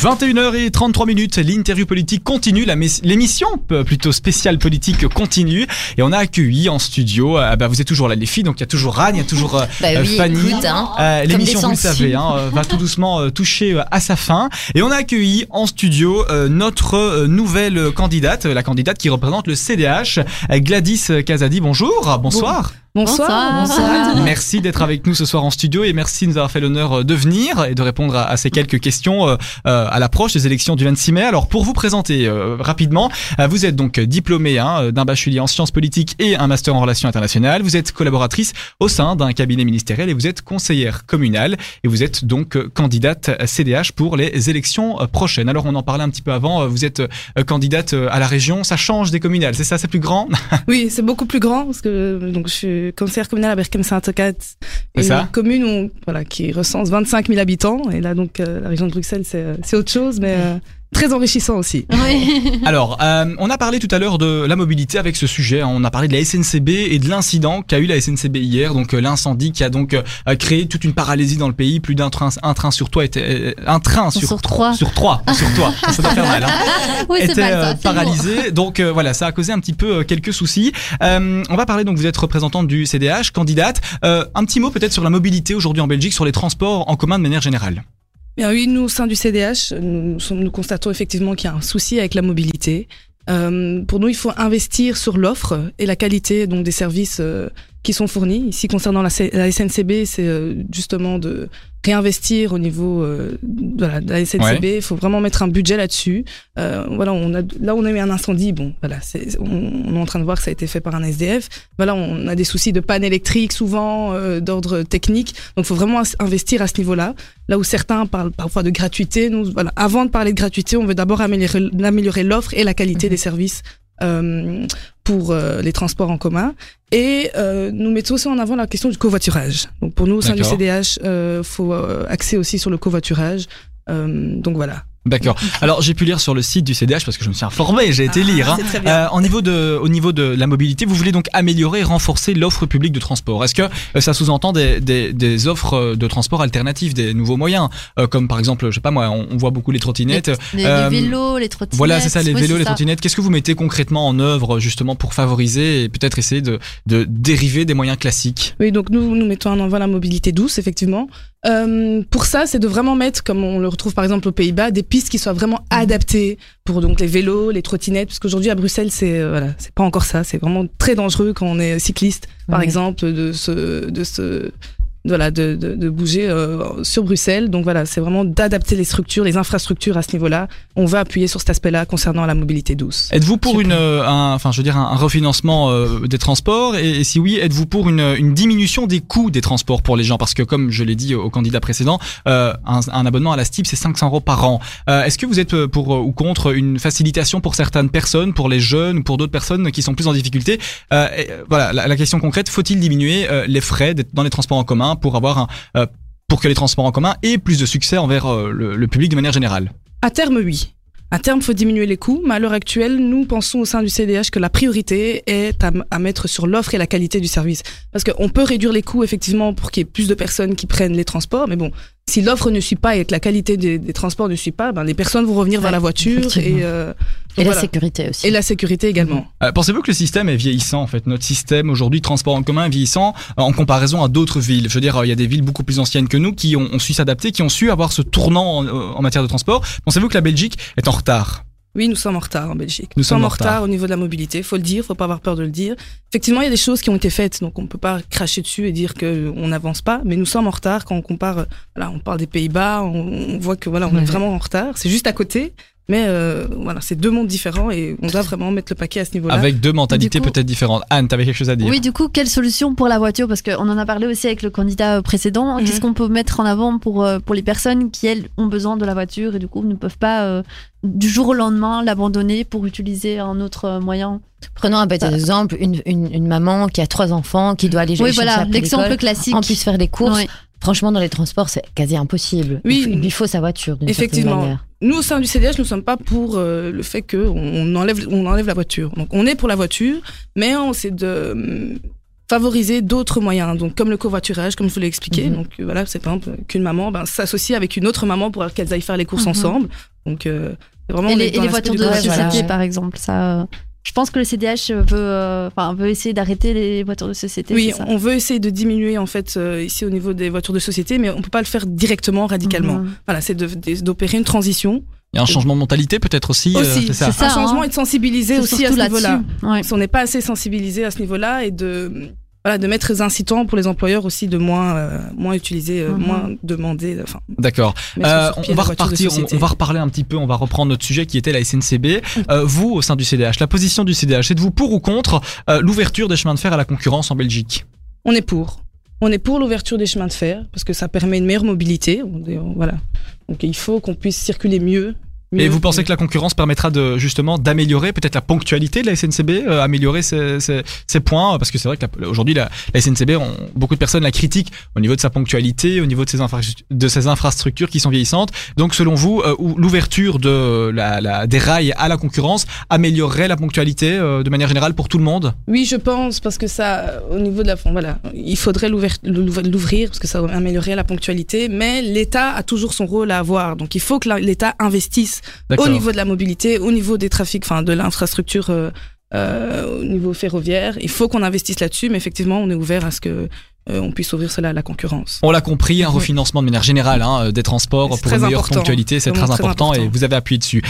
21h33 minutes, l'interview politique continue, l'émission euh, plutôt spéciale politique continue et on a accueilli en studio, euh, bah, vous êtes toujours là les filles, donc il y a toujours Anne, il y a toujours euh, Bah euh, oui, Fanny. écoute, hein, Euh, L'émission, vous le savez, hein, euh, va tout doucement euh, toucher euh, à sa fin. Et on a accueilli en studio euh, notre euh, nouvelle candidate, euh, la candidate qui représente le CDH, euh, Gladys Casadi. Bonjour, bonsoir. Bonsoir. Bonsoir. Merci d'être avec nous ce soir en studio et merci de nous avoir fait l'honneur euh, de venir et de répondre à, à ces quelques questions euh, euh, à l'approche des élections du 26 mai. Alors pour vous présenter euh, rapidement, vous êtes donc diplômée hein, d'un bachelier en sciences politiques et un master en relations internationales. Vous êtes collaboratrice au sein d'un cabinet ministériel et vous êtes conseillère communale et vous êtes donc candidate à CDH pour les élections prochaines. Alors on en parlait un petit peu avant, vous êtes candidate à la région, ça change des communales, c'est ça, c'est plus grand? Oui, c'est beaucoup plus grand parce que donc je suis conseillère communale à Berkem-Saint-Ocat, C'est une commune où, voilà, qui recense 25 000 habitants. Et là, donc, euh, la région de Bruxelles, c'est euh, autre chose, mais euh, très enrichissant aussi. Oui. Alors, euh, on a parlé tout à l'heure de la mobilité avec ce sujet. hein. On a parlé de la SNCB et de l'incident qu'a eu la SNCB hier, donc euh, l'incendie qui a donc euh, créé toute une paralysie dans le pays. Plus d'un train, un train sur toi était, euh, un train sur, Sur trois. sur trois, sur toi. Ça doit faire mal. Hein Oui, c'est était ça. paralysé. Donc euh, voilà, ça a causé un petit peu euh, quelques soucis. Euh, on va parler donc vous êtes représentante du CDH, candidate. Euh, un petit mot peut-être sur la mobilité aujourd'hui en Belgique, sur les transports en commun de manière générale. Oui, nous, au sein du CDH, nous constatons effectivement qu'il y a un souci avec la mobilité. Euh, pour nous, il faut investir sur l'offre et la qualité donc des services euh, qui sont fournis. Ici, concernant la, C- la SNCB, c'est euh, justement de réinvestir au niveau euh, de, la, de la SNCB. Il faut vraiment mettre un budget là-dessus. Euh, voilà, on a là on a eu un incendie. Bon, voilà, on, on est en train de voir que ça a été fait par un SDF. Voilà, on a des soucis de panne électrique souvent euh, d'ordre technique. Donc, il faut vraiment investir à ce niveau-là. Là où certains parlent parfois de gratuité, nous, voilà, avant de parler de gratuité, on veut d'abord améliorer, l'offre et la qualité des services euh, pour euh, les transports en commun. Et euh, nous mettons aussi en avant la question du covoiturage. Donc pour nous, au sein du. CDH, euh, faut euh, axer aussi sur le covoiturage. Donc voilà. D'accord. Alors j'ai pu lire sur le site du CDH parce que je me suis informé, j'ai été lire. hein. C'est très bien. Euh, au niveau de, au niveau de la mobilité, vous voulez donc améliorer et renforcer l'offre publique de transport. Est-ce que euh, ça sous-entend des, des, des offres euh, de transport alternatives, des nouveaux moyens, euh, comme par exemple, je sais pas moi, on, on voit beaucoup les trottinettes. Les, Euh, les vélos, les trottinettes. Voilà, c'est ça, les Oui, vélos, les trottinettes. Qu'est-ce que vous mettez concrètement en œuvre justement pour favoriser et peut-être essayer de, de dériver des moyens classiques? Oui, donc nous, nous mettons en avant la mobilité douce, effectivement. Euh, pour ça, c'est de vraiment mettre, comme on le retrouve par exemple aux Pays-Bas, des pistes qui soient vraiment adaptées pour donc les vélos, les trottinettes, parce qu'aujourd'hui à Bruxelles, c'est euh, voilà, c'est pas encore ça. C'est vraiment très dangereux quand on est cycliste, par Ouais. exemple, de se, de se, voilà, de, de, de bouger euh, sur Bruxelles. Donc voilà, c'est vraiment d'adapter les structures, les infrastructures à ce niveau-là. On va appuyer sur cet aspect-là concernant la mobilité douce. Êtes-vous pour une, euh, un, enfin, je veux dire, un, un refinancement euh, des transports? Et, et si oui, êtes-vous pour une, une diminution des coûts des transports pour les gens? Parce que comme je l'ai dit au candidat précédent, euh, un, un abonnement à la STIP c'est 500 euros par an. Euh, Est-ce que vous êtes pour euh, ou contre une facilitation pour certaines personnes, pour les jeunes ou pour d'autres personnes qui sont plus en difficulté? Euh, et, Voilà, la, la question concrète faut-il diminuer euh, les frais dans les transports en commun pour avoir euh, pour que les transports en commun aient plus de succès envers euh, le, public de manière générale À terme, oui. À terme, faut diminuer les coûts, mais à l'heure actuelle, nous pensons au sein du CDH que la priorité est à mettre sur l'offre et la qualité du service. Parce qu'on peut réduire les coûts, effectivement, pour qu'il y ait plus de personnes qui prennent les transports, mais bon, si l'offre ne suit pas et que la qualité des, des transports ne suit pas, ben, les personnes vont revenir vers la voiture et, euh, Et la voilà. sécurité aussi. et la sécurité également. Euh, Pensez-vous que le système est vieillissant en fait? Notre système aujourd'hui de transport en commun est vieillissant euh, en comparaison à d'autres villes. Je veux dire, euh, il y a des villes beaucoup plus anciennes que nous qui ont, ont su s'adapter, qui ont su avoir ce tournant en, en matière de transport. Pensez-vous que la Belgique est en retard? Oui, nous sommes en retard en Belgique. Nous Nous, sommes en retard. retard au niveau de la mobilité. Faut le dire, faut pas avoir peur de le dire. Effectivement, il y a des choses qui ont été faites, donc on peut pas cracher dessus et dire que on n'avance pas. Mais nous sommes en retard quand on compare. euh, Voilà, on parle des Pays-Bas, on, on voit que voilà, on est vraiment en retard. C'est juste à côté, mais euh, voilà, c'est deux mondes différents et on doit vraiment mettre le paquet à ce niveau-là. avec deux mentalités peut-être différentes. Anne, t'avais quelque chose à dire Oui, du coup, quelle solution pour la voiture? Parce qu'on en a parlé aussi avec le candidat précédent. Mhm. Qu'est-ce qu'on peut mettre en avant pour, euh, pour les personnes qui, elles, ont besoin de la voiture et du coup ne peuvent pas euh, du jour au lendemain l'abandonner pour utiliser un autre euh, moyen? Prenons un petit exemple, une, une, une maman qui a trois enfants, qui doit aller Oui, chercher voilà, l'exemple classique. en plus faire des courses. Ouais. Franchement, dans les transports, c'est quasi impossible. Oui. il, faut, il faut sa voiture. Effectivement. manière. Nous, au sein du CDH, nous ne sommes pas pour euh, le fait qu'on on enlève, on enlève la voiture. Donc, on est pour la voiture, mais on c'est de, favoriser d'autres moyens, donc comme le covoiturage, comme je vous l'ai expliqué. Mhm. Donc euh, voilà, c'est par exemple qu'une maman ben, s'associe avec une autre maman pour qu'elles aillent faire les courses Mhm. ensemble. Donc euh, c'est vraiment Et on les, est et les voitures de Ouais, voilà. par exemple, ça. Euh, je pense que le CDH veut, euh, enfin, veut essayer d'arrêter les voitures de société. Oui, ça on veut essayer de diminuer en fait euh, ici au niveau des voitures de société, mais on peut pas le faire directement, radicalement. Mhm. Voilà, c'est d'opérer une transition. Il y a un changement de mentalité peut-être aussi. euh, Aussi, c'est ça. ça. un changement hein. et de sensibiliser aussi à ce niveau-là. Ouais. Si on n'est pas assez sensibilisé à ce niveau-là et de voilà, de mettre des incitants pour les employeurs aussi de moins euh, moins utiliser, euh, Mhm. moins demander, euh, enfin. D'accord. Euh, on va repartir, on, va reparler un petit peu, on va reprendre notre sujet qui était la SNCB. Vous, au sein du CDH, la position du CDH, êtes-vous pour ou contre l'ouverture des chemins de fer à la concurrence en Belgique? On est pour. On est pour l'ouverture des chemins de fer parce que ça permet une meilleure mobilité. On voilà. Donc il faut qu'on puisse circuler mieux. Et mieux. vous pensez que la concurrence permettra de justement d'améliorer peut-être la ponctualité de la SNCB, euh, améliorer ces points? Parce que c'est vrai qu'aujourd'hui, la, la SNCB, on- beaucoup de personnes la critiquent au niveau de sa ponctualité, au niveau de ses, infra- de ses infrastructures qui sont vieillissantes. Donc selon vous, euh, l'ouverture de la, la- des rails à la concurrence améliorerait la ponctualité euh, de manière générale pour tout le monde? Oui, je pense parce que ça, au niveau de la, voilà, il faudrait l'ouvrir- parce que ça améliorerait la ponctualité. Mais l'État a toujours son rôle à avoir. Donc il faut que l'État investisse Au niveau de la mobilité, au niveau des trafics, enfin de l'infrastructure, euh, euh, au niveau ferroviaire. Il faut qu'on investisse là-dessus. Mais effectivement, on est ouvert à ce que euh, on puisse ouvrir cela à la concurrence. On l'a compris, un refinancement de manière générale hein, des transports pour une meilleure important. ponctualité, c'est très important, et vous avez appuyé dessus.